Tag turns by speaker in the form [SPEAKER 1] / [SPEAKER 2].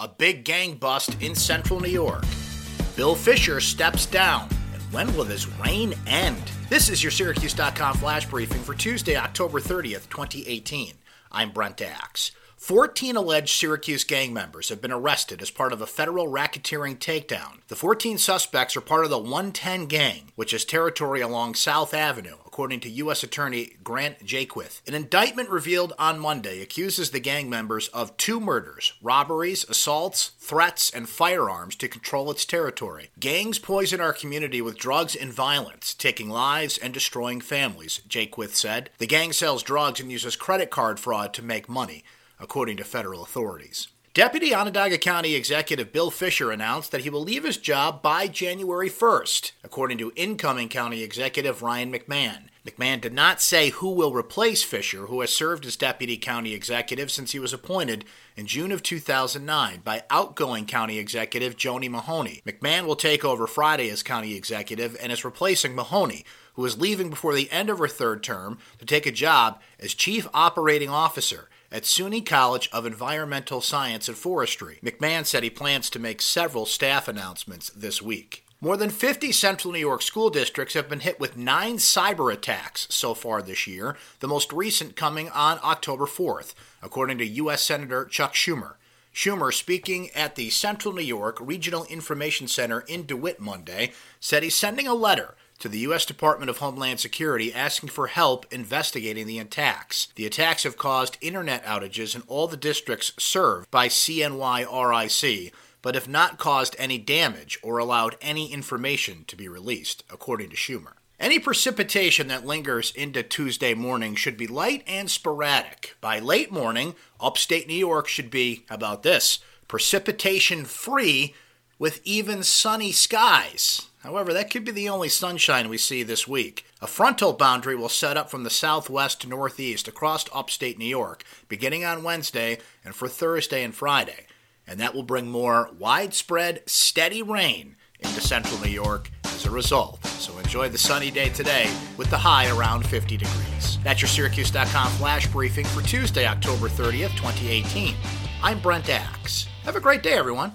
[SPEAKER 1] A big gang bust in central New York. Bill Fisher steps down. And when will this rain end? This is your Syracuse.com flash briefing for Tuesday, October 30th, 2018. I'm Brent Axe. 14 alleged Syracuse gang members have been arrested as part of a federal racketeering takedown. The 14 suspects are part of the 110 gang, which is territory along South Avenue, according to U.S. Attorney Grant Jaquith. An indictment revealed on Monday accuses the gang members of two murders, robberies, assaults, threats, and firearms to control its territory. Gangs poison our community with drugs and violence, taking lives and destroying families, Jaquith said. The gang sells drugs and uses credit card fraud to make money according to federal authorities. Deputy Onondaga County Executive Bill Fisher announced that he will leave his job by January 1st, according to incoming County Executive Ryan McMahon. McMahon did not say who will replace Fisher, who has served as Deputy County Executive since he was appointed in June of 2009 by outgoing County Executive Joanie Mahoney. McMahon will take over Friday as County Executive and is replacing Mahoney, who is leaving before the end of her third term to take a job as Chief Operating Officer at SUNY College of Environmental Science and Forestry. McMahon said he plans to make several staff announcements this week. More than 50 central New York school districts have been hit with nine cyber attacks so far this year, the most recent coming on October 4th, according to U.S. Senator Chuck Schumer. Schumer, speaking at the Central New York Regional Information Center in DeWitt Monday, said he's sending a letter to the U.S. Department of Homeland Security asking for help investigating the attacks. The attacks have caused internet outages in all the districts served by CNY RIC, but have not caused any damage or allowed any information to be released, according to Schumer. Any precipitation that lingers into Tuesday morning should be light and sporadic. By late morning, upstate New York should be, about this, precipitation free with even sunny skies. However, that could be the only sunshine we see this week. A frontal boundary will set up from the southwest to northeast across upstate New York, beginning on Wednesday and for Thursday and Friday. And that will bring more widespread, steady rain into central New York as a result. So enjoy the sunny day today with the high around 50 degrees. That's your Syracuse.com flash briefing for Tuesday, October 30th, 2018. I'm Brent Axe. Have a great day, everyone.